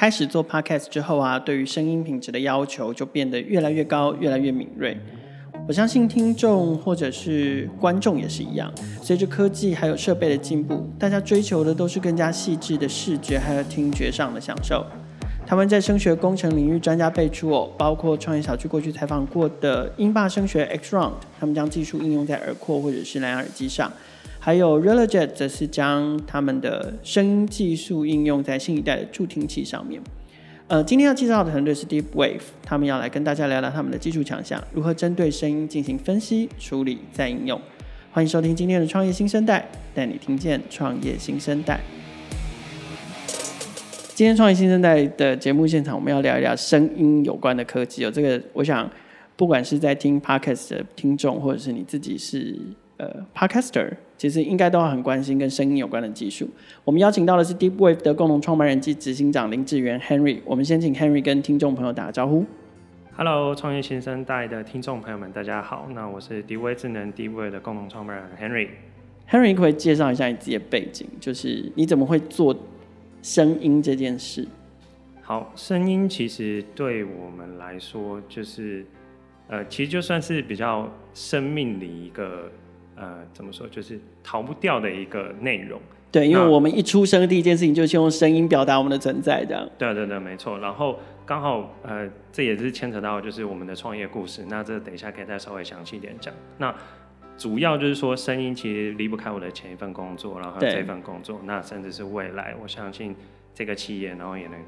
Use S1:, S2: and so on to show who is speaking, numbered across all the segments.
S1: 开始做 podcast 之后啊，对于声音品质的要求就变得越来越高，越来越敏锐。我相信听众或者是观众也是一样，随着科技还有设备的进步，大家追求的都是更加细致的视觉还有听觉上的享受。台湾在声学工程领域专家辈出哦，包括创业小区过去采访过的英霸声学 X-Round，他们将技术应用在耳廓或者是蓝牙耳机上，还有 Realojet 则是将他们的声音技术应用在新一代的助听器上面。呃，今天要介绍的团队是 Deep Wave，他们要来跟大家聊聊他们的技术强项，如何针对声音进行分析、处理再应用。欢迎收听今天的创业新生代，带你听见创业新生代。今天创业新生代的节目现场，我们要聊一聊声音有关的科技。有这个，我想不管是在听 Podcast 的听众，或者是你自己是呃 Podcaster。其实应该都很关心跟声音有关的技术。我们邀请到的是 Deep Wave 的共同创办人及执行长林志源 Henry。我们先请 Henry 跟听众朋友打个招呼。
S2: Hello，创业新生代的听众朋友们，大家好。那我是 Deep Wave 智能 Deep Wave 的共同创办人 Henry。
S1: Henry 可以介绍一下你自己的背景？就是你怎么会做声音这件事？
S2: 好，声音其实对我们来说，就是呃，其实就算是比较生命里一个。呃，怎么说，就是逃不掉的一个内容。
S1: 对，因为我们一出生第一件事情就是用声音表达我们的存在，这样。
S2: 对对对，没错。然后刚好，呃，这也是牵扯到就是我们的创业故事。那这等一下可以再稍微详细一点讲。那主要就是说，声音其实离不开我的前一份工作，然后这份工作，那甚至是未来，我相信这个企业，然后也能。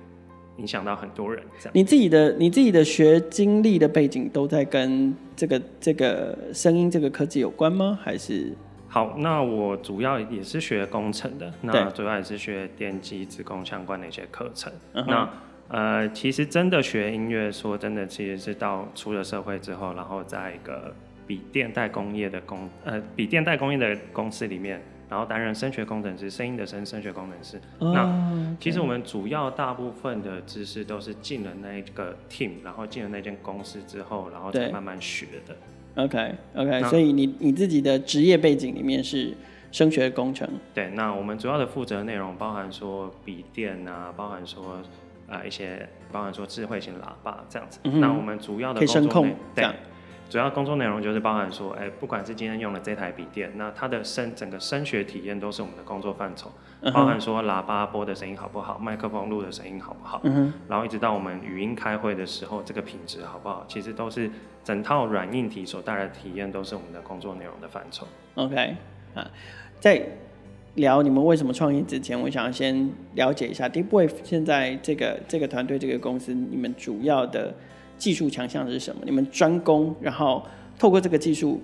S2: 影响到很多人，这样。
S1: 你自己的你自己的学经历的背景都在跟这个这个声音这个科技有关吗？还是？
S2: 好，那我主要也是学工程的，那主要也是学电机、资工相关的一些课程。Uh-huh. 那呃，其实真的学音乐，说真的，其实是到出了社会之后，然后在一个笔电代工业的公呃笔电代工业的公司里面。然后担任声学工程师，声音的声，声学工程师。Oh, 那其实我们主要大部分的知识都是进了那个 team，然后进了那间公司之后，然后再慢慢学的。
S1: OK OK，所以你你自己的职业背景里面是声学工程。
S2: 对，那我们主要的负责内容包含说笔电啊，包含说呃一些，包含说智慧型喇叭这样子。嗯、那我们主要的工作
S1: 可以声控
S2: 对。主要工作内容就是包含说，哎、欸，不管是今天用了这台笔电，那它的声整个声学体验都是我们的工作范畴，包含说喇叭播的声音好不好，麦克风录的声音好不好，嗯，然后一直到我们语音开会的时候，这个品质好不好，其实都是整套软硬体所带来的体验，都是我们的工作内容的范畴。
S1: OK，啊，在聊你们为什么创业之前，我想要先了解一下 Deep Wave 现在这个这个团队这个公司，你们主要的。技术强项是什么？你们专攻，然后透过这个技术，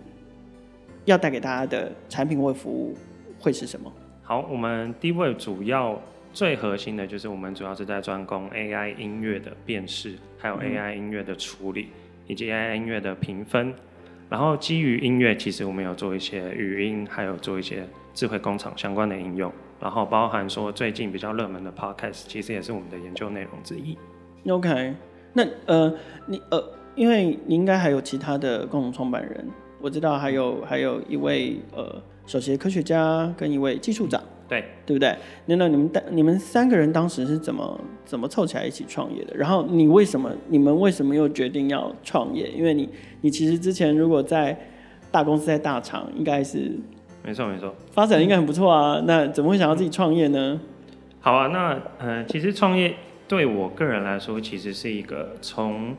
S1: 要带给大家的产品或服务会是什么？
S2: 好，我们 Deep Wave 主要最核心的就是我们主要是在专攻 AI 音乐的辨识，还有 AI 音乐的处理，嗯、以及 AI 音乐的评分。然后基于音乐，其实我们有做一些语音，还有做一些智慧工厂相关的应用。然后包含说最近比较热门的 Podcast，其实也是我们的研究内容之一。
S1: OK。那呃，你呃，因为你应该还有其他的共同创办人，我知道还有还有一位呃首席科学家跟一位技术长，
S2: 对
S1: 对不对？那那你们你们三个人当时是怎么怎么凑起来一起创业的？然后你为什么你们为什么又决定要创业？因为你你其实之前如果在大公司在大厂，应该是
S2: 没错没错，
S1: 发展应该很不错啊。那怎么会想要自己创业呢？
S2: 好啊，那呃，其实创业。对我个人来说，其实是一个从，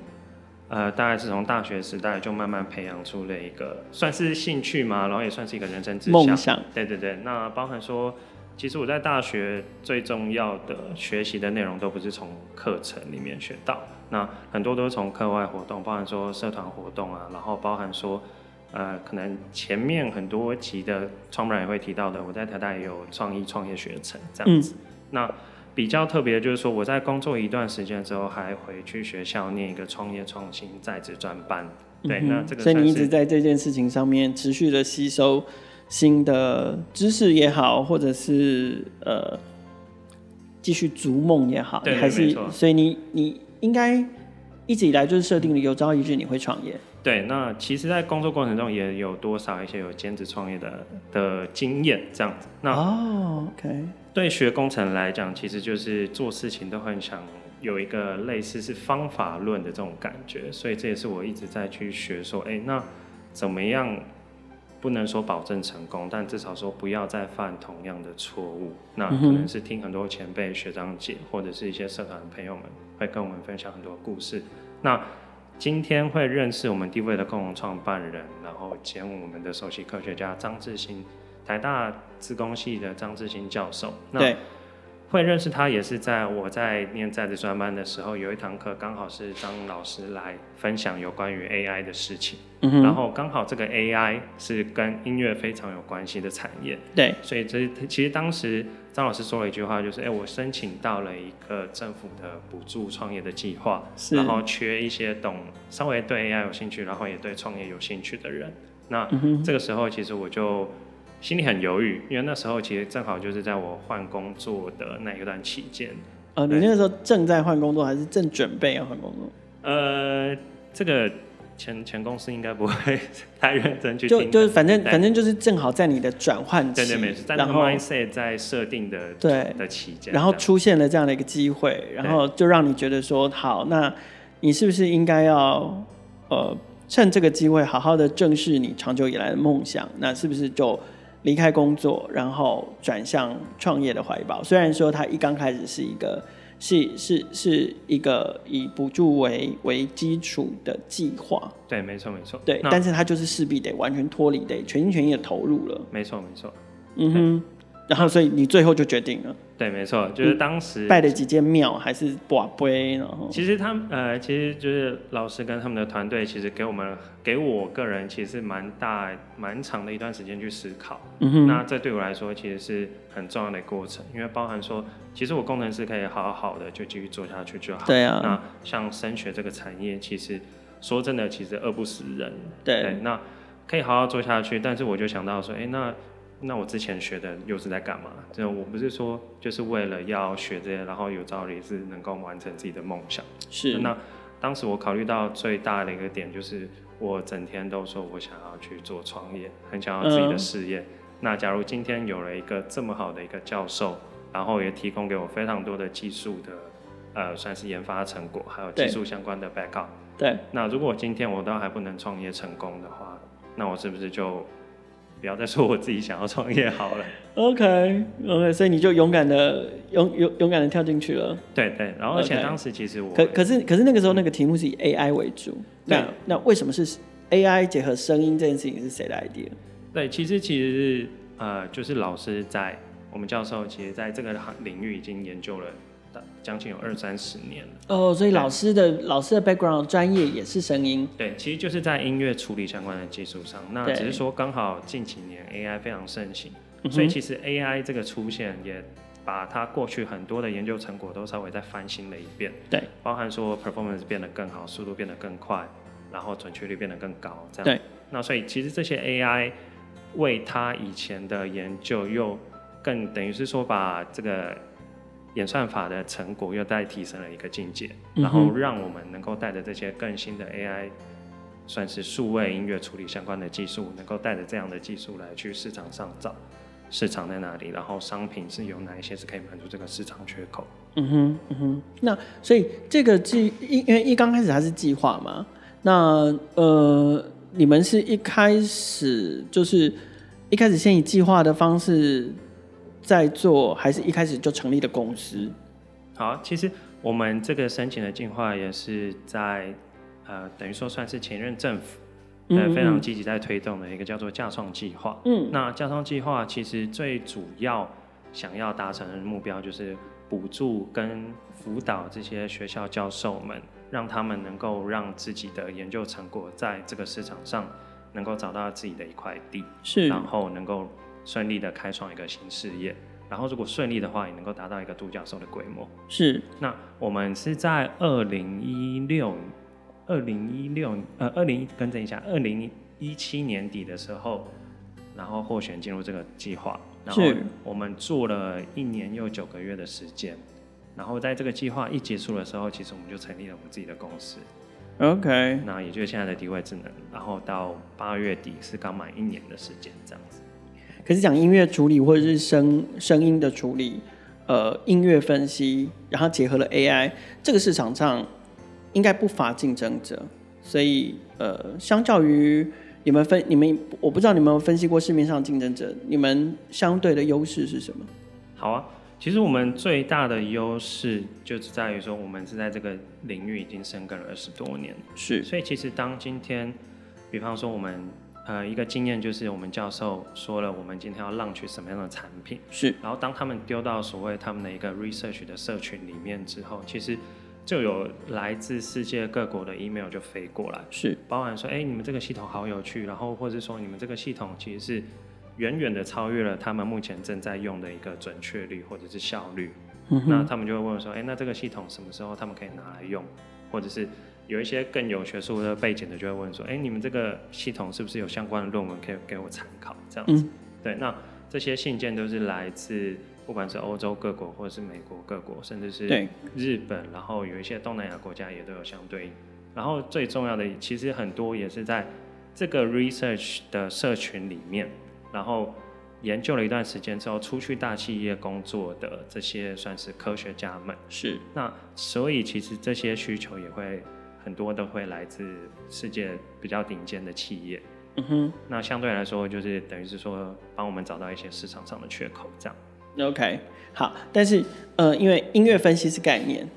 S2: 呃，大概是从大学时代就慢慢培养出了一个算是兴趣嘛，然后也算是一个人生志向。梦想。对对对，那包含说，其实我在大学最重要的学习的内容都不是从课程里面学到，那很多都是从课外活动，包含说社团活动啊，然后包含说，呃，可能前面很多集的创办人也会提到的，我在台大也有创意创业学程这样子，嗯、那。比较特别的就是说，我在工作一段时间之后，还回去学校念一个创业创新在职专班。对、嗯，那这个
S1: 所以你一直在这件事情上面持续的吸收新的知识也好，或者是呃继续逐梦也好，
S2: 对，
S1: 还是所以你你应该一直以来就是设定了有朝一日你会创业。
S2: 对，那其实，在工作过程中也有多少一些有兼职创业的的经验这样子。那
S1: 哦，OK。
S2: 对学工程来讲，其实就是做事情都很想有一个类似是方法论的这种感觉，所以这也是我一直在去学说，哎，那怎么样不能说保证成功，但至少说不要再犯同样的错误。那可能是听很多前辈学长姐或者是一些社团的朋友们会跟我们分享很多故事。那今天会认识我们 D-Wave 的共同创办人，然后兼我们的首席科学家张志新，台大自工系的张志新教授。
S1: 那。
S2: 会认识他也是在我在念在职专班的时候，有一堂课刚好是张老师来分享有关于 AI 的事情，嗯，然后刚好这个 AI 是跟音乐非常有关系的产业，
S1: 对，
S2: 所以这其实当时张老师说了一句话，就是哎，我申请到了一个政府的补助创业的计划，是，然后缺一些懂稍微对 AI 有兴趣，然后也对创业有兴趣的人，那、嗯、这个时候其实我就。心里很犹豫，因为那时候其实正好就是在我换工作的那一段期间。
S1: 呃，你那个时候正在换工作，还是正准备要换工作？
S2: 呃，这个前前公司应该不会太认真去
S1: 听。就就是反正反正就是正好在你的转换期，
S2: 对对没错，在那个 mindset 在设定的对的期间，
S1: 然后出现了这样的一个机会，然后就让你觉得说好，那你是不是应该要呃趁这个机会好好的正视你长久以来的梦想？那是不是就？离开工作，然后转向创业的怀抱。虽然说他一刚开始是一个，是是是一个以补助为为基础的计划。
S2: 对，没错没错。
S1: 对，但是他就是势必得完全脱离，得全心全意的投入了。
S2: 没错没错。
S1: 嗯哼。然后，所以你最后就决定了。
S2: 对，没错，就是当时
S1: 拜了几间庙，还是寡杯，然后。
S2: 其实他们呃，其实就是老师跟他们的团队，其实给我们给我个人，其实蛮大蛮长的一段时间去思考。嗯哼。那这对我来说，其实是很重要的过程，因为包含说，其实我工程师可以好好的就继续做下去就好。
S1: 对啊。
S2: 那像升学这个产业，其实说真的，其实饿不死人。
S1: 对。
S2: 对。那可以好好做下去，但是我就想到说，哎，那。那我之前学的又是在干嘛？就我不是说就是为了要学这些，然后有朝一日是能够完成自己的梦想。
S1: 是。
S2: 那当时我考虑到最大的一个点就是，我整天都说我想要去做创业，很想要自己的事业。嗯。那假如今天有了一个这么好的一个教授，然后也提供给我非常多的技术的，呃，算是研发成果，还有技术相关的 backup。
S1: 对。
S2: 那如果今天我都还不能创业成功的话，那我是不是就？不要再说我自己想要创业好了。OK
S1: OK，所以你就勇敢的勇勇勇敢的跳进去了。
S2: 对对，然后而且当时其实我
S1: 可可是可是那个时候那个题目是以 AI 为主，嗯、那那为什么是 AI 结合声音这件事情是谁的 idea？
S2: 对，其实其实是呃就是老师在我们教授其实在这个行领域已经研究了。将近有二三十年了
S1: 哦，所以老师的老师的 background 专业也是声音，
S2: 对，其实就是在音乐处理相关的技术上。那只是说刚好近几年 AI 非常盛行，所以其实 AI 这个出现也把它过去很多的研究成果都稍微再翻新了一遍，
S1: 对，
S2: 包含说 performance 变得更好，速度变得更快，然后准确率变得更高，这样。
S1: 对，
S2: 那所以其实这些 AI 为它以前的研究又更等于是说把这个。演算法的成果又再提升了一个境界，然后让我们能够带着这些更新的 AI，算是数位音乐处理相关的技术，能够带着这样的技术来去市场上找市场在哪里，然后商品是有哪一些是可以满足这个市场缺口。
S1: 嗯哼，嗯哼。那所以这个计，因因为一刚开始它是计划嘛，那呃，你们是一开始就是一开始先以计划的方式。在做还是一开始就成立的公司？
S2: 好，其实我们这个申请的计划也是在呃，等于说算是前任政府对非常积极在推动的一个叫做“架创计划”。嗯，那架创计划其实最主要想要达成的目标就是补助跟辅导这些学校教授们，让他们能够让自己的研究成果在这个市场上能够找到自己的一块地，
S1: 是，
S2: 然后能够。顺利的开创一个新事业，然后如果顺利的话，也能够达到一个独角兽的规模。
S1: 是。
S2: 那我们是在二零一六，二零一六，呃，二零更正一下，二零一七年底的时候，然后获选进入这个计划。然后我们做了一年又九个月的时间，然后在这个计划一结束的时候，其实我们就成立了我们自己的公司。
S1: OK。
S2: 那也就是现在的 D-Wave 智能，然后到八月底是刚满一年的时间，这样子。
S1: 可是讲音乐处理或者是声声音的处理，呃音乐分析，然后结合了 AI，这个市场上应该不乏竞争者。所以呃，相较于你们分你们，我不知道你们有分析过市面上竞争者，你们相对的优势是什么？
S2: 好啊，其实我们最大的优势就是在于说，我们是在这个领域已经深耕了二十多年。
S1: 是，
S2: 所以其实当今天，比方说我们呃一个经验就是，我们教授说了，我们今天要 launch 什么样的产品，
S1: 是，
S2: 然后当他们丢到所谓他们的一个 research 的社群里面之后，其实就有来自世界各国的 email 就飞过来，
S1: 是，
S2: 包含说，哎，你们这个系统好有趣，然后或者说你们这个系统其实是。远远的超越了他们目前正在用的一个准确率或者是效率，嗯、那他们就会问说，哎、欸，那这个系统什么时候他们可以拿来用？或者是有一些更有学术的背景的，就会问说，哎、欸，你们这个系统是不是有相关的论文可以给我参考？这样子、嗯，对，那这些信件都是来自不管是欧洲各国，或者是美国各国，甚至是日本，然后有一些东南亚国家也都有相对应。然后最重要的，其实很多也是在这个 research 的社群里面。然后研究了一段时间之后，出去大企业工作的这些算是科学家们，
S1: 是
S2: 那所以其实这些需求也会很多都会来自世界比较顶尖的企业，嗯哼，那相对来说就是等于是说帮我们找到一些市场上的缺口，这样。
S1: OK，好，但是呃，因为音乐分析是概念，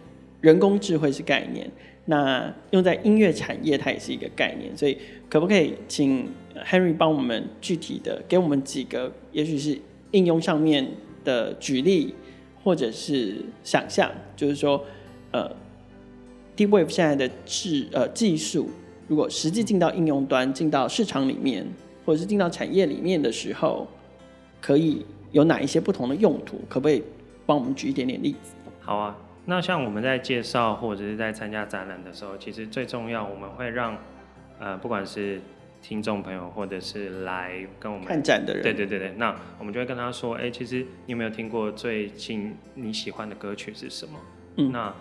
S1: 人工智慧是概念。那用在音乐产业，它也是一个概念，所以可不可以请 Henry 帮我们具体的给我们几个，也许是应用上面的举例，或者是想象，就是说，呃现在的是呃技术，如果实际进到应用端、进到市场里面，或者是进到产业里面的时候，可以有哪一些不同的用途？可不可以帮我们举一点点例子？
S2: 好啊。那像我们在介绍或者是在参加展览的时候，其实最重要，我们会让，呃，不管是听众朋友或者是来跟我们
S1: 看展的人，
S2: 对对对对，那我们就会跟他说，哎、欸，其实你有没有听过最近你喜欢的歌曲是什么？嗯，那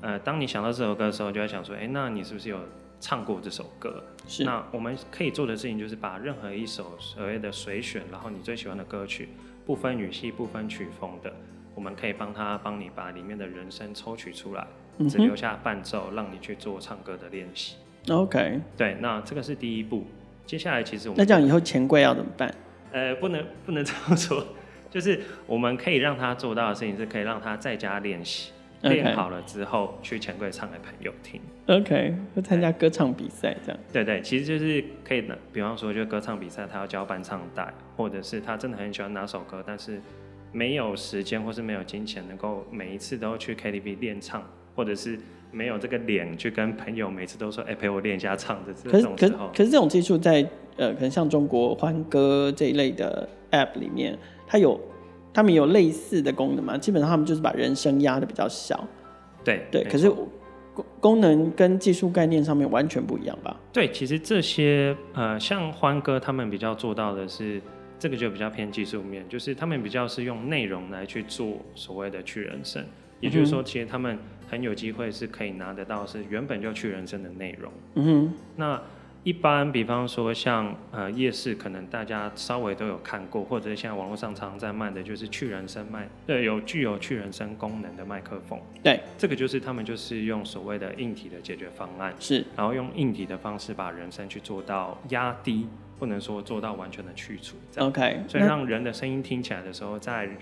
S2: 呃，当你想到这首歌的时候，就会想说，哎、欸，那你是不是有唱过这首歌？是。那我们可以做的事情就是把任何一首所谓的随选，然后你最喜欢的歌曲，不分语系、不分曲风的。我们可以帮他帮你把里面的人声抽取出来，只留下伴奏，让你去做唱歌的练习。OK，对，那这个是第一步。接下来其实我们
S1: 那这样以后钱柜要怎么办？
S2: 呃，不能不能这样说，就是我们可以让他做到的事情是可以让他在家练习，练、好了之后去钱柜唱给朋友听。OK，会参加歌唱比赛这样。对对，其实就是可以的，比方说就歌唱比赛，他要交伴唱带，或者是他真的很喜欢哪首歌，但是。没有时间或是没有金钱，能够每一次都去 KTV 练唱，或者是没有这个脸去跟朋友每次都说，哎、欸，陪我练一下唱的这种时候。可是，可是这种技术在呃，可能像中国欢歌这一类的 App 里面，它有，他们有类似的功能嘛？基本上他们就是把人声压得比较小。对对，可是功功能跟技术概念上面完全不一样吧？对，其实这些呃，像欢哥他们比较做到的是。这个就比较偏技术面，就是他们比较是用内容来去做所谓的去人声，也就是说，其实他们很有机会是可以拿得到是原本就去人声的内容。嗯哼，那。一般，比方说像呃夜市，可能大家稍微都有看过，或者现在网络上常常在卖的，就是去人声麦，对，有具有去人声功能的麦克风。对，这个就是他们就是用所谓的硬体的解决方案，是，然后用硬体的方式把人声去做到压低，不能说做到完全的去除。OK，所以让人的声音听起来的时候，在人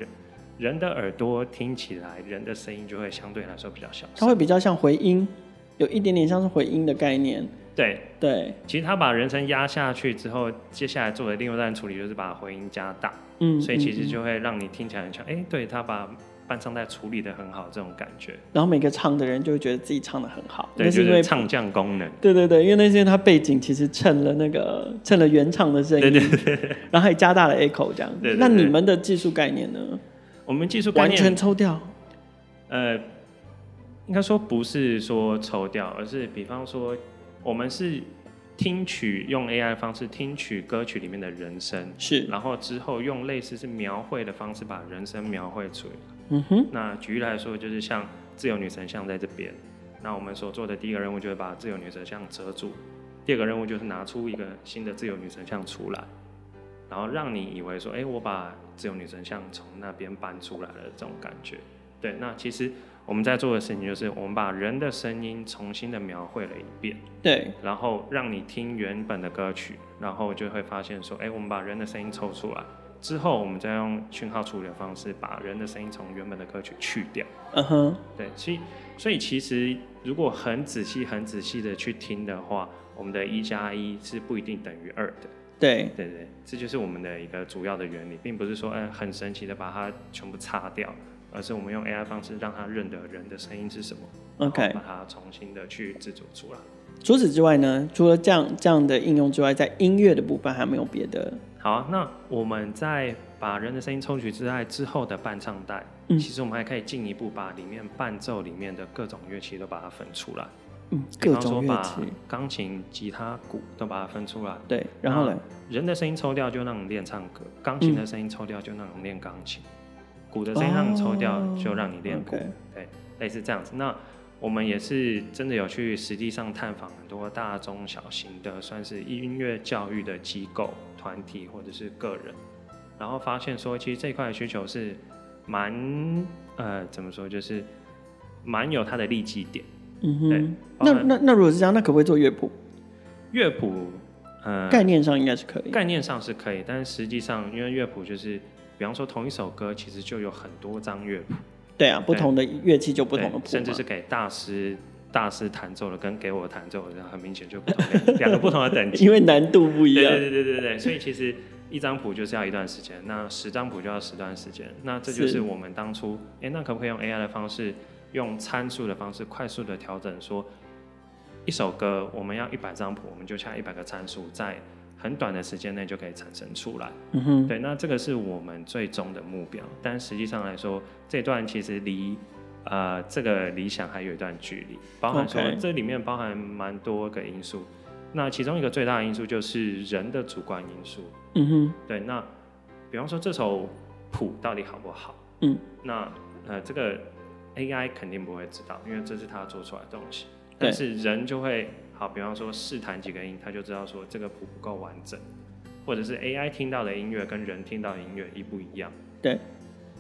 S2: 人的耳朵听起来，人的声音就会相对来说比较小，它会比较像回音，有一点点像是回音的概念。对对，其实他把人声压下去之后，接下来做的另外一段处理就是把回音加大，嗯，所以其实就会让你听起来很像，哎、对他把伴唱带处理的很好，这种感觉。然后每个唱的人就会觉得自己唱的很好，对，是因为就是唱将功能。对对对，因为那些他背景其实衬了那个衬了原唱的声音，对对对，然后还加大了 echo 这样子。对那你们的技术概念呢？我们技术概念完全抽掉，呃，应该说不是说抽掉，而是比方说。我们是听取用 AI 的方式听取歌曲里面的人声，是，然后之后用类似是描绘的方式把人声描绘出来。嗯哼。那举例来说，就是像自由女神像在这边，那我们所做的第一个任务就是把自由女神像遮住，第二个任务就是拿出一个新的自由女神像出来。然后让你以为说，哎，我把自由女神像从那边搬出来了这种感觉。对，那其实我们在做的事情就是，我们把人的声音重新的描绘了一遍。
S1: 对，
S2: 然后让你听原本的歌曲，然后就会发现说，哎，我们把人的声音抽出来。之后，我们再用讯号处理的方式，把人的声音从原本的歌曲去掉。
S1: 嗯哼，
S2: 对，所以所以其实如果很仔细、很仔细的去听的话，我们的一加一是不一定等于二的。
S1: 对，
S2: 对对，这就是我们的一个主要的原理，并不是说，哎，很神奇的把它全部擦掉，而是我们用 AI 方式让它认得人的声音是什么
S1: ，OK，
S2: 把它重新的去制作出来。
S1: 除此之外呢，除了这样这样的应用之外，在音乐的部分还没有别的。
S2: 好啊，那我们在把人的声音抽取之外之后的伴唱带，
S1: 嗯，
S2: 其实我们还可以进一步把里面伴奏里面的各种乐器都把它分出来。
S1: 嗯，各种乐器，
S2: 钢琴、吉他、鼓都把它分出来。
S1: 对，然后呢，
S2: 人的声音抽掉就让你练唱歌，钢琴的声音抽掉就让你练钢琴，嗯，鼓的声音让你抽掉就让你练鼓，哦 okay。对，类似这样子。那我们也是真的有去实际上探访很多大中小型的，算是音乐教育的机构、团体或者是个人，然后发现说，其实这一块的需求是蛮呃，怎么说，就是蛮有它的利基点。
S1: 嗯哼。对。那那那如果是这样，那可不可以做乐谱？
S2: 乐谱，呃，
S1: 概念上应该是可以。
S2: 概念上是可以，但是实际上，因为乐谱就是，比方说同一首歌，其实就有很多张乐谱。
S1: 对啊，不同的乐器就不同的谱，
S2: 甚至是给大师大师弹奏的，跟给我弹奏的，很明显就不同两个不同的等级，
S1: 因为难度不一样。
S2: 对对对对对，所以其实一张谱就是要一段时间，那十张谱就要十段时间，那这就是我们当初，哎，那可不可以用 AI 的方式，用参数的方式，快速的调整，说一首歌我们要一百张谱，我们就下一百个参数在。很短的时间内就可以产生出来，
S1: 嗯哼，
S2: 对，那这个是我们最终的目标。但实际上来说，这段其实离呃这个理想还有一段距离，包含说这里面包含蛮多个因素。那其中一个最大的因素就是人的主观因素，
S1: 嗯哼，
S2: 对。那比方说这首谱到底好不好？
S1: 嗯，
S2: 那呃这个 AI 肯定不会知道，因为这是他做出来的东西，但是人就会。好，比方说试弹几个音，他就知道说这个谱不够完整，或者是 AI 听到的音乐跟人听到的音乐一不一样。
S1: 对，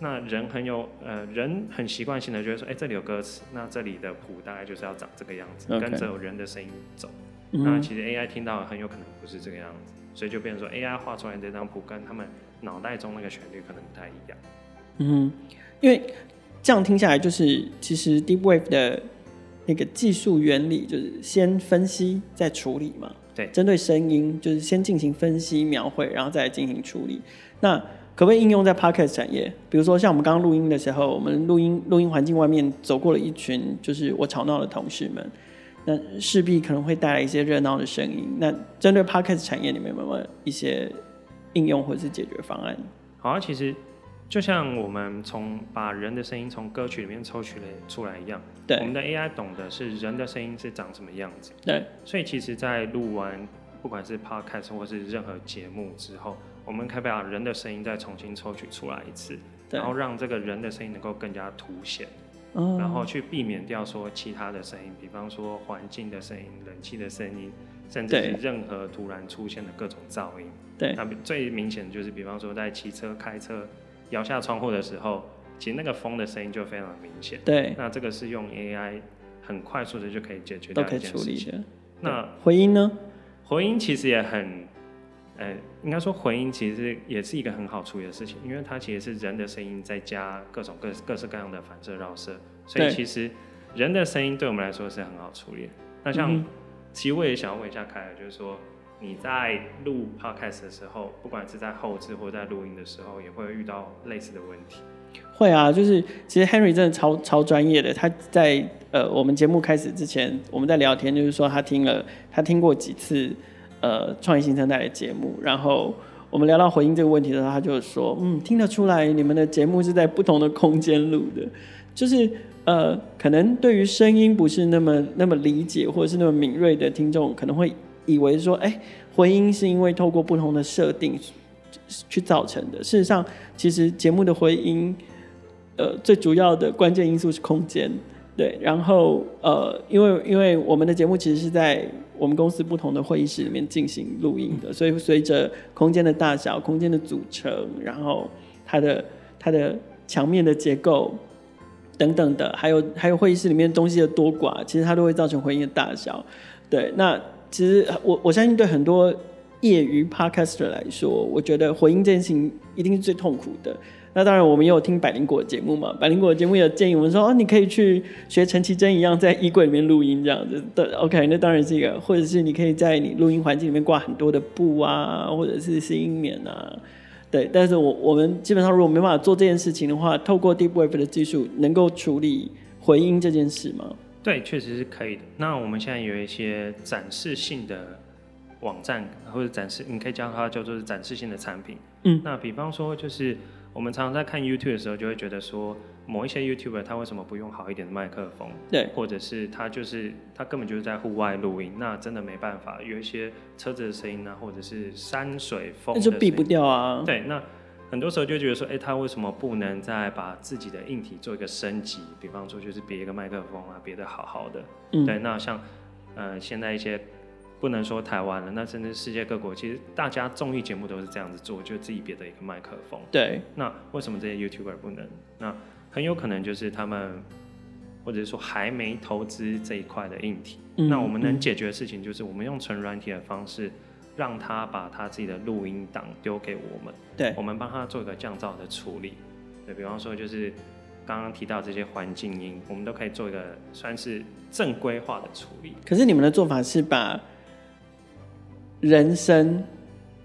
S2: 那人很有呃，人很习惯性的觉得说，哎、欸，这里有歌词，那这里的谱大概就是要长这个样子.跟着人的声音走。嗯、那其实 AI 听到的很有可能不是这个样子，所以就变成说 AI 画出来这张谱跟他们脑袋中那个旋律可能不太一样。
S1: 嗯，因为这样听下来，就是其实 Deep Wave 的。那个技术原理就是先分析再处理嘛。
S2: 对，
S1: 针对声音就是先进行分析描绘，然后再进行处理。那可不可以应用在 Podcast 产业？比如说像我们刚刚录音的时候，我们录音录音环境外面走过了一群就是我吵闹的同事们，那势必可能会带来一些热闹的声音。那针对 Podcast 产业里面有没有一些应用或者是解决方案？
S2: 好啊，其实。就像我们从把人的声音从歌曲里面抽取了出来一样，
S1: 对，
S2: 我们的 AI 懂的是人的声音是长什么样子，
S1: 对，
S2: 所以其实，在录完不管是 Podcast 或是任何节目之后，我们可以把人的声音再重新抽取出来一次，然后让这个人的声音能够更加凸显，嗯，然后去避免掉说其他的声音，比方说环境的声音、冷气的声音，甚至是任何突然出现的各种噪音，
S1: 对，
S2: 那最明显的就是比方说在骑车、开车。摇下窗户的时候，其实那个风的声音就非常明显。
S1: 对，
S2: 那这个是用 AI 很快速的就可以解决掉一件事情。
S1: 都可以处理的。
S2: 那
S1: 回音呢？
S2: 回音其实也很，呃，应该说回音其实也是一个很好处理的事情，因为它其实是人的声音再加各种各各式各样的反射绕射，所以其实人的声音对我们来说是很好处理的。那像、嗯，其实我也想要问一下凯尔，就是说。你在录 podcast 的时候，不管是在后置或在录音的时候，也会遇到类似的问题。
S1: 会啊，就是其实 Henry 真的超超专业的。他在呃我们节目开始之前，我们在聊天，就是说他听了他听过几次呃创意新生代的节目，然后我们聊到回音这个问题的时候，他就说嗯听得出来你们的节目是在不同的空间录的，就是呃可能对于声音不是那么那么理解或者是那么敏锐的听众可能会。以为说，哎、欸，回音是因为透过不同的设定去造成的。事实上，其实节目的回音，呃，最主要的关键因素是空间。对，然后呃，因为因为我们的节目其实是在我们公司不同的会议室里面进行录音的，所以随着空间的大小、空间的组成，然后它的它的墙面的结构等等的，还有还有会议室里面东西的多寡，其实它都会造成回音的大小。对，那其实我我相信对很多业余 podcaster 来说，我觉得回音这件事情一定是最痛苦的。那当然，我们也有听百灵果的节目嘛。百灵果的节目也建议我们说，哦，你可以去学陈绮贞一样，在衣柜里面录音这样子。对，OK，那当然是一个，或者是你可以在你录音环境里面挂很多的布啊，或者是吸音棉啊。对，但是我我们基本上如果没办法做这件事情的话，透过 Deep Wave 的技术，能够处理回音这件事吗？
S2: 对，确实是可以的。那我们现在有一些展示性的网站，或者展示，你可以叫它叫做展示性的产品。嗯，那比方说就是。我们常常在看 YouTube 的时候，就会觉得说，某一些 YouTuber 他为什么不用好一点的麦克风？
S1: 对，
S2: 或者是他就是他根本就是在户外录音，那真的没办法，有一些车子的声音啊，或者是山水风，那
S1: 就避不掉啊。
S2: 对，那很多时候就觉得说，哎，他为什么不能再把自己的硬体做一个升级？比方说，就是别一个麦克风啊，别的好好的。嗯，对，那像呃现在一些。不能说台湾了，那甚至世界各国，其实大家综艺节目都是这样子做，就自己别的一个麦克风。
S1: 对。
S2: 那为什么这些 YouTuber 不能？那很有可能就是他们，或者是说还没投资这一块的硬体。嗯。那我们能解决的事情就是，我们用纯软体的方式，让他把他自己的录音档丢给我们。
S1: 对。
S2: 我们帮他做一个降噪的处理。对，比方说，就是刚刚提到这些环境音，我们都可以做一个算是正规化的处理。
S1: 可是你们的做法是把。人声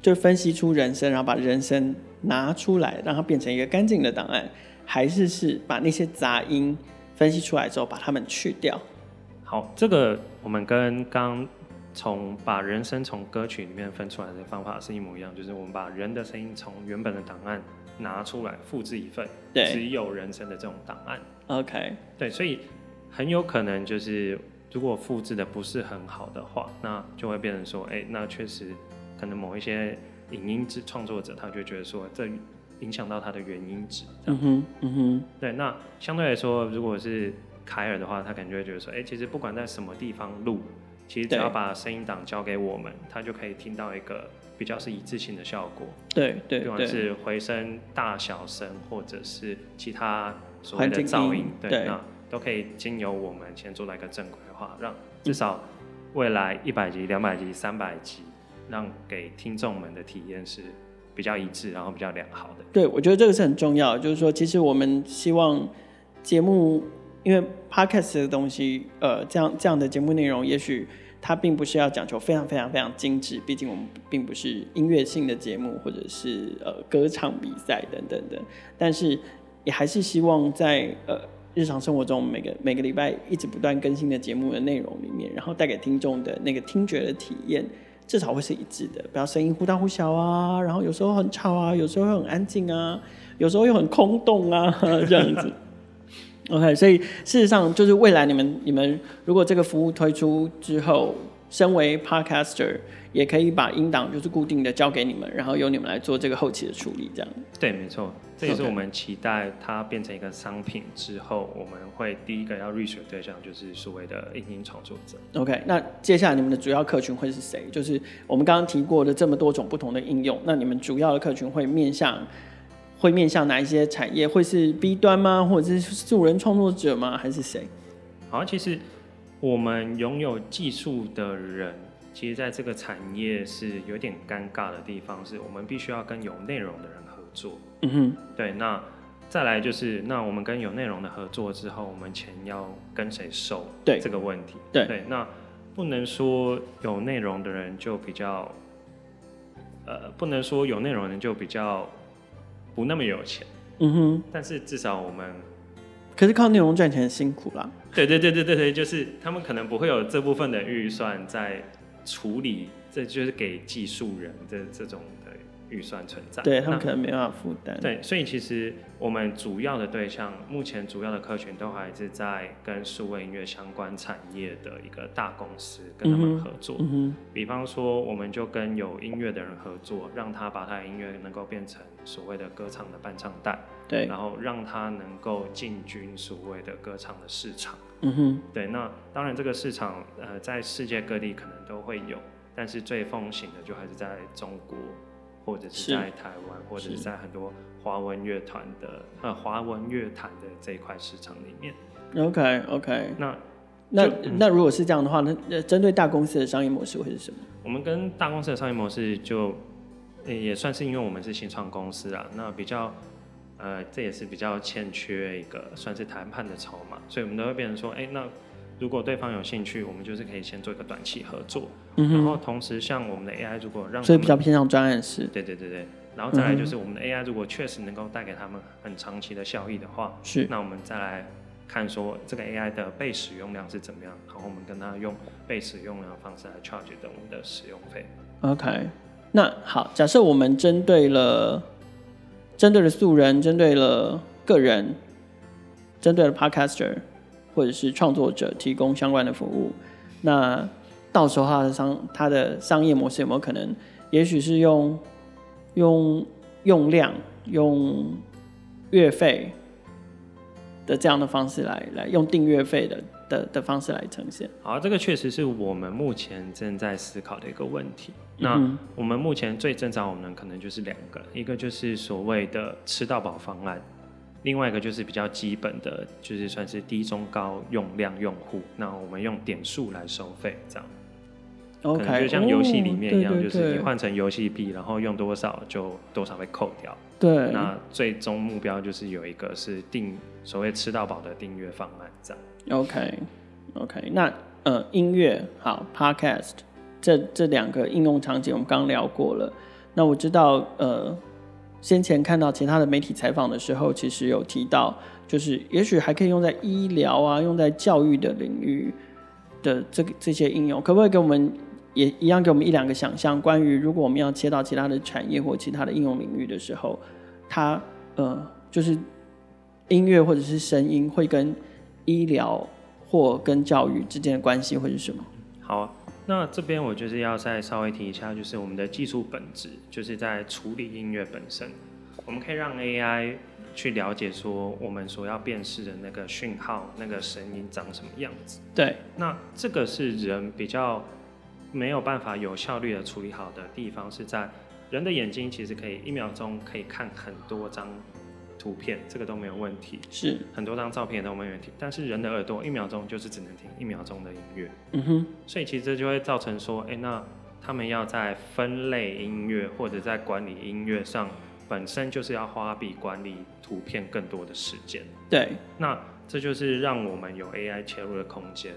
S1: 就分析出人声，然后把人声拿出来，让它变成一个干净的档案，还是是把那些杂音分析出来之后把它们去掉？
S2: 好，这个我们跟刚从把人声从歌曲里面分出来的方法是一模一样，就是我们把人的声音从原本的档案拿出来，复制一份，
S1: 对，
S2: 只有人声的这种档案。
S1: OK，
S2: 对，所以很有可能就是。如果复制的不是很好的话，那就会变成说，哎、欸，那确实可能某一些影音制创作者，他就觉得说，这影响到他的原音质。
S1: 嗯哼，嗯哼。
S2: 对，那相对来说，如果是凯尔的话，他可能就会觉得说，哎、欸，其实不管在什么地方录，其实只要把声音档交给我们，它就可以听到一个比较是一致性的效果。
S1: 对对对。
S2: 不管是回声、大小声，或者是其他所谓的噪音，对，对那都可以经由我们先做到一个正规化。让至少未来一百集、两百集、三百集，让给听众们的体验是比较一致，然后比较良好的。
S1: 对，我觉得这个是很重要。就是说，其实我们希望节目，因为 podcast 的东西，呃，这样这样的节目内容，也许它并不是要讲求非常非常非常精致，毕竟我们并不是音乐性的节目，或者是呃歌唱比赛等等的。但是也还是希望在呃。日常生活中每个每个礼拜一直不断更新的节目的内容里面，然后带给听众的那个听觉的体验，至少会是一致的，不要声音忽大忽小啊，然后有时候很吵啊，有时候会很安静啊，有时候又很空洞啊，这样子。OK，所以事实上就是未来你们你们如果这个服务推出之后，身为 Podcaster。也可以把音档就是固定的交给你们，然后由你们来做这个后期的处理，这样。
S2: 对，没错，这也是我们期待它变成一个商品之后，Okay. 我们会第一个要 reach 对象就是所谓的影音创作者。
S1: OK，那接下来你们的主要客群会是谁？就是我们刚刚提过的这么多种不同的应用，那你们主要的客群会面向会面向哪一些产业？会是 B 端吗？或者是素人创作者吗？还是谁？
S2: 好，其实我们拥有技术的人。其实，在这个产业是有点尴尬的地方，是我们必须要跟有内容的人合作。嗯哼，对。那再来就是，那我们跟有内容的合作之后，我们钱要跟谁收？对这个问题。对，对。那不能说有内容的人就比较，呃，不能说有内容的人就比较不那么有钱。嗯哼。但是至少我们，
S1: 可是靠内容赚钱很辛苦啦。
S2: 对对对对对对，就是他们可能不会有这部分的预算在。处理，这就是给技术人的这种的预算存在，
S1: 对他们可能没办法负担。
S2: 对，所以其实我们主要的对象，目前主要的客群都还是在跟数位音乐相关产业的一个大公司跟他们合作。嗯哼。比方说，我们就跟有音乐的人合作，让他把他的音乐能够变成所谓的歌唱的伴唱带，对，然后让他能够进军所谓的歌唱的市场。
S1: 嗯哼，
S2: 对，那当然这个市场呃在世界各地可能都会有，但是最风行的就还是在中国，或者是在台湾，或者是在很多华文乐团的呃华文乐坛的这一块市场里面。
S1: OK OK，
S2: 那
S1: 那、嗯、那如果是这样的话，那呃针对大公司的商业模式会是什么？
S2: 我们跟大公司的商业模式就。也算是因为我们是新创公司啊，那比较，呃，这也是比较欠缺一个算是谈判的筹码，所以我们都会变成说，哎，那如果对方有兴趣，我们就是可以先做一个短期合作，嗯、然后同时像我们的 AI 如果让，
S1: 所以比较偏向专案式，
S2: 对对对对，然后再来就是我们的 AI 如果确实能够带给他们很长期的效益的话，
S1: 是，
S2: 那我们再来看说这个 AI 的被使用量是怎么样，然后我们跟他用被使用量的方式来 charge 等我们的使用费
S1: ，OK。那好，假设我们针对了，针对了素人，针对了个人，针对了 Podcaster 或者是创作者提供相关的服务，那到时候它的商他的商业模式有没有可能，也许是用用用量、用月费的这样的方式来来用订阅费的。的的方式来呈现。
S2: 好，这个确实是我们目前正在思考的一个问题。那我们目前最正常，我们可能就是两个，一个就是所谓的吃到饱方案，另外一个就是比较基本的，就是算是低中高用量用户。那我们用点数来收费，这样。
S1: OK，
S2: 可能就像游戏里面一样，
S1: 哦、对对对，
S2: 就是你换成游戏币，然后用多少就多少被扣掉。
S1: 对。
S2: 那最终目标就是有一个是订所谓吃到饱的订阅方案，这
S1: 样。Okay. 那呃，音乐好，Podcast 这这两个应用场景我们刚聊过了。那我知道，呃，先前看到其他的媒体采访的时候，其实有提到，就是也许还可以用在医疗啊，用在教育的领域的这个这些应用，可不可以给我们也一样给我们一两个想象？关于如果我们要切到其他的产业或其他的应用领域的时候，它呃，就是音乐或者是声音会跟医疗或跟教育之间的关系会是什么？
S2: 好，啊那这边我就是要再稍微提一下，就是我们的技术本质就是在处理音乐本身。我们可以让 AI 去了解说我们所要辨识的那个讯号、那个声音长什么样子。
S1: 对，
S2: 那这个是人比较没有办法有效率的处理好的地方，是在人的眼睛其实可以一秒钟可以看很多张。图片这个都没有问题，
S1: 是。
S2: 很多张照片都没有问题，但是人的耳朵一秒钟就是只能听一秒钟的音乐，
S1: 嗯哼，
S2: 所以其实这就会造成说，哎，那他们要在分类音乐或者在管理音乐上，本身就是要花比管理图片更多的时间。
S1: 对，
S2: 那这就是让我们有 AI 切入的空间，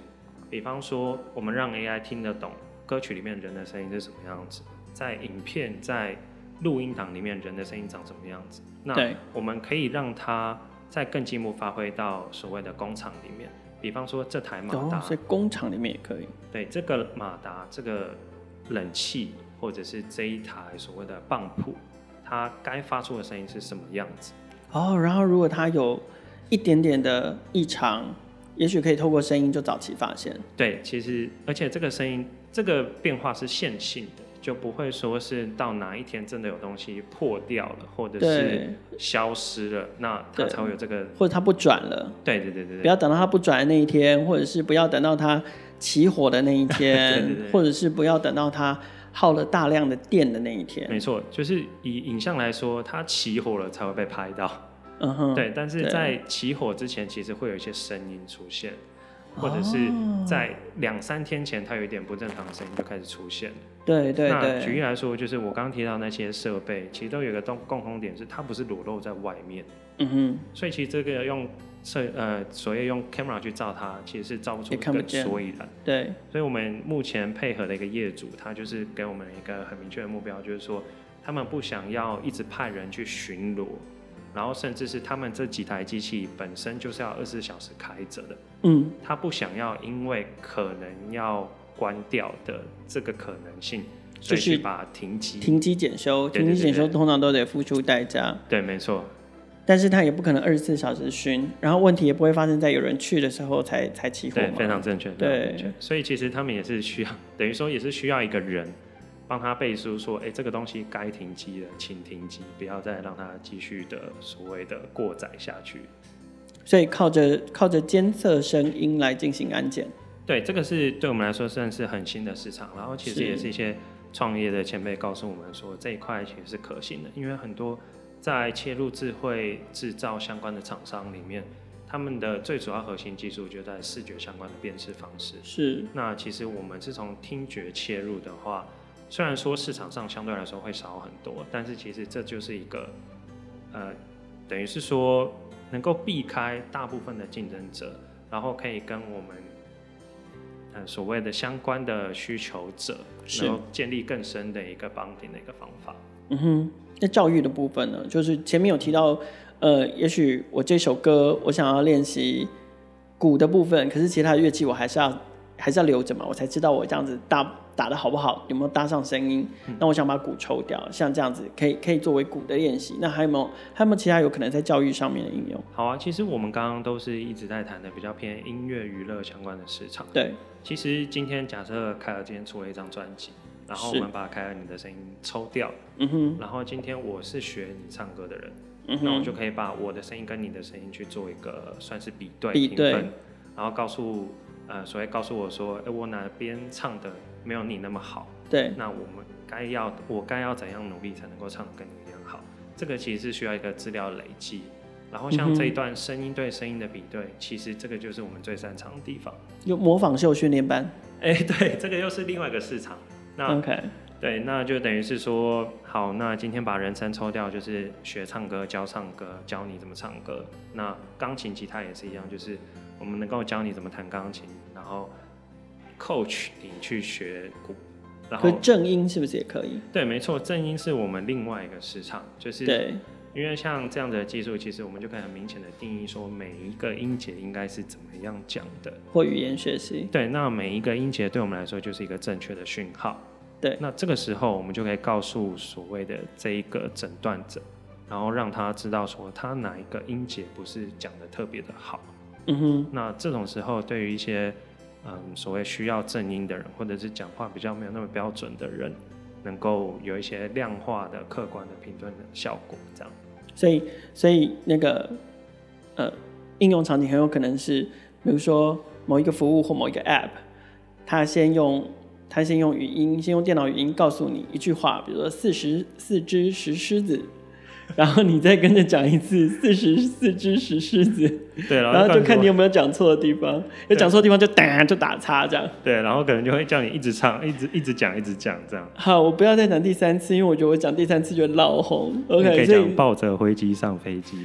S2: 比方说我们让 AI 听得懂歌曲里面人的声音是什么样子，在影片在录音档里面人的声音长什么样子。那我们可以让它再更进一步发挥到所谓的工厂里面，比方说这台马达，
S1: 在工厂里面也可以。
S2: 对，这个马达，这个冷气，或者是这一台所谓的泵浦，它该发出的声音是什么样子？
S1: 哦，然后如果它有一点点的异常，也许可以透过声音就早期发现。
S2: 对，其实而且这个声音，这个变化是线性的。就不会说是到哪一天真的有东西破掉了，或者是消失了，那它才会有这个，
S1: 或者它不转了。
S2: 对对对对，
S1: 不要等到它不转的那一天，或者是不要等到它起火的那一天，对对对，或者是不要等到它耗了大量的电的那一天。
S2: 没错，就是以影像来说，它起火了才会被拍到。
S1: 嗯哼，
S2: 对，但是在起火之前，其实会有一些声音出现。或者是在两三天前，它有一点不正常的声音就开始出现。
S1: 对对对。那
S2: 举例来说，就是我刚刚提到那些设备，其实都有一个共共同点，是它不是裸露在外面。
S1: 嗯哼。
S2: 所以其实这个用摄呃，所谓用 camera 去照它，其实是照不出一个所以然。
S1: 对。
S2: 所以我们目前配合的一个业主，他就是给我们一个很明确的目标，就是说他们不想要一直派人去巡逻。然后甚至是他们这几台机器本身就是要二十四小时开着的，
S1: 嗯，
S2: 他不想要因为可能要关掉的这个可能性，所以去把停机、
S1: 停机检修、停机检修通常都得付出代价。
S2: 对，没错。
S1: 但是他也不可能二十四小时巡，然后问题也不会发生在有人去的时候才才起火。
S2: 对，非常正确。
S1: 对，
S2: 所以其实他们也是需要，等于说也是需要一个人。帮他背书说，哎，这个东西该停机了，请停机，不要再让它继续的所谓的过载下去。
S1: 所以靠着靠着监测声音来进行安检。
S2: 对，这个是对我们来说算是很新的市场，然后其实也是一些创业的前辈告诉我们说，这一块其实是可行的，因为很多在切入智慧制造相关的厂商里面，他们的最主要核心技术就在视觉相关的辨识方式。
S1: 是。那
S2: 其实我们是从听觉切入的话，虽然说市场上相对来说会少很多，但是其实这就是一个，呃，等于是说能够避开大部分的竞争者，然后可以跟我们。呃所谓的相关的需求者，然后建立更深的一个 bonding 的一个方法。
S1: 嗯哼，那教育的部分呢？就是前面有提到，呃，也许我这首歌我想要练习鼓的部分，可是其他的乐器我还是要还是要留着嘛，我才知道我这样子打打的好不好，有没有搭上声音。嗯。那我想把鼓抽掉，像这样子可以可以作为鼓的练习。那还有没有还有没有其他有可能在教育上面的应用？
S2: 好啊，其实我们刚刚都是一直在谈的比较偏音乐娱乐相关的市场。
S1: 对。
S2: 其实今天假设凯尔今天出了一张专辑，然后我们把凯尔你的声音抽掉，嗯哼，然后今天我是学你唱歌的人，那我就可以把我的声音跟你的声音去做一个算是比对比对，然后告诉呃，所谓告诉我说，哎，我哪边唱的没有你那么好，
S1: 对，
S2: 那我们该要我该要怎样努力才能够唱得跟你一样好？这个其实是需要一个资料累积。然后像这一段声音对声音的比对，嗯，其实这个就是我们最擅长的地方。
S1: 有模仿秀训练班，
S2: 哎，对，这个又是另外一个市场。那
S1: OK，
S2: 对，那就等于是说，好，那今天把人声抽掉，就是学唱歌，教唱歌，教你怎么唱歌。那钢琴、吉他也是一样，就是我们能够教你怎么弹钢琴，然后 coach 你去学鼓。然后
S1: 正音是不是也可以？
S2: 对，没错，正音是我们另外一个市场，就是
S1: 对。
S2: 因为像这样的技术，其实我们就可以很明显的定义说，每一个音节应该是怎么样讲的。
S1: 或语言学习。
S2: 对，那每一个音节对我们来说就是一个正确的讯号。
S1: 对，
S2: 那这个时候我们就可以告诉所谓的这一个诊断者，然后让他知道说他哪一个音节不是讲的特别的好。
S1: 嗯哼。那
S2: 这种时候，对于一些嗯所谓需要正音的人，或者是讲话比较没有那么标准的人，能够有一些量化的、客观的评论的效果，这样。
S1: 所以，所以那个，呃，应用场景很有可能是，比如说某一个服务或某一个 App，它先用它先用语音，先用电脑语音告诉你一句话，比如说四十四只石狮子。然后你再跟着讲一次四十四只石狮子，
S2: 对，
S1: 然后就看你有没有讲错的地方，有讲错的地方就打就打叉这样。
S2: 对，然后可能就会叫你一直唱，一直一直讲，一直讲这样。
S1: 好，我不要再讲第三次，因为我觉得我讲第三次就老红。OK，可以
S2: 讲抱着飞机上飞机。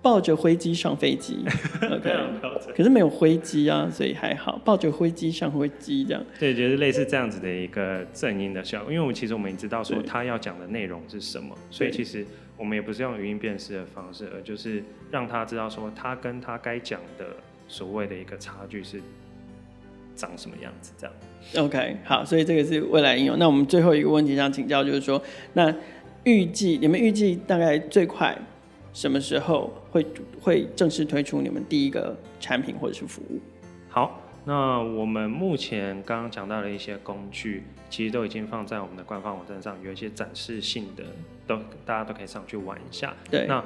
S1: 抱着飞机上飞机，OK，可是没有飞机啊，所以还好。抱着飞机上飞机这样，
S2: 对，就是类似这样子的一个正音的效果。因为我们其实我们也知道说他要讲的内容是什么，所以其实我们也不是用语音辨识的方式，而就是让他知道说他跟他该讲的所谓的一个差距是长什么样子这样。
S1: OK，好，所以这个是未来应用。那我们最后一个问题想请教，就是说，那预计你们预计大概最快？什么时候会会正式推出你们第一个产品或者是服务？
S2: 好，那我们目前刚刚讲到的一些工具，其实都已经放在我们的官方网站上，有一些展示性的，都大家都可以上去玩一下。
S1: 对，
S2: 那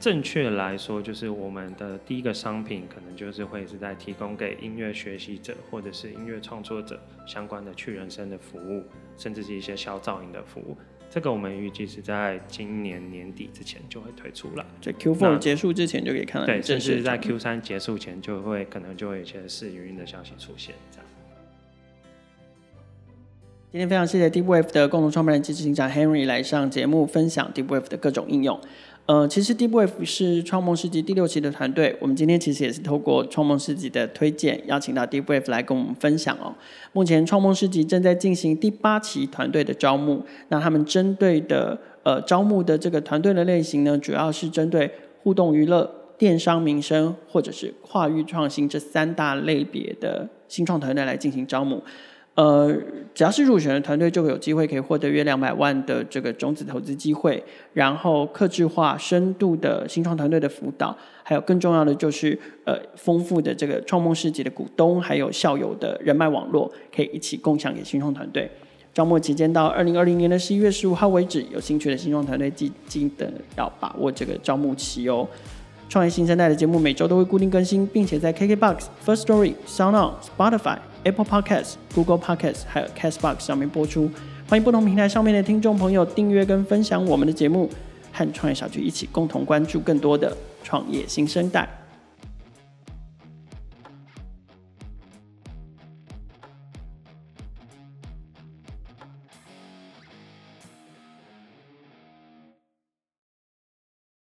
S2: 正确来说，就是我们的第一个商品，可能就是会是在提供给音乐学习者或者是音乐创作者相关的去人声的服务，甚至是一些消噪音的服务。这个我们预计是在今年年底之前就会推出了，
S1: 在 Q4 结束之前就可以看到。
S2: 对，甚至在 Q3 结束前就会可能就会有一些试营运的消息出现。这样。
S1: 今天非常谢谢 Deepwave 的共同创办人及执行长 Henry 来上节目分享 Deepwave 的各种应用。呃，其实 Deepwave 是创梦市集第六期的团队，我们今天其实也是透过创梦市集的推荐，邀请到 Deepwave 来跟我们分享哦。目前创梦市集正在进行第八期团队的招募，那他们针对的呃招募的这个团队的类型呢，主要是针对互动娱乐、电商民生或者是跨域创新这三大类别的新创团队来进行招募。呃，只要是入选的团队，就会有机会可以获得约两百万的这个种子投资机会，然后客制化、深度的新创团队的辅导，还有更重要的就是呃丰富的这个创梦市集的股东还有校友的人脉网络，可以一起共享给新创团队。招募期间到二零二零年的十一月十五号为止，有兴趣的新创团队记记得要把握这个招募期哦。创业新生代的节目每周都会固定更新，并且在 KKBOX、First Story、SoundOn、Spotify、Apple Podcast、Google Podcast 还有 Castbox 上面播出。欢迎不同平台上面的听众朋友订阅跟分享我们的节目，和创业小聚一起共同关注更多的创业新生代。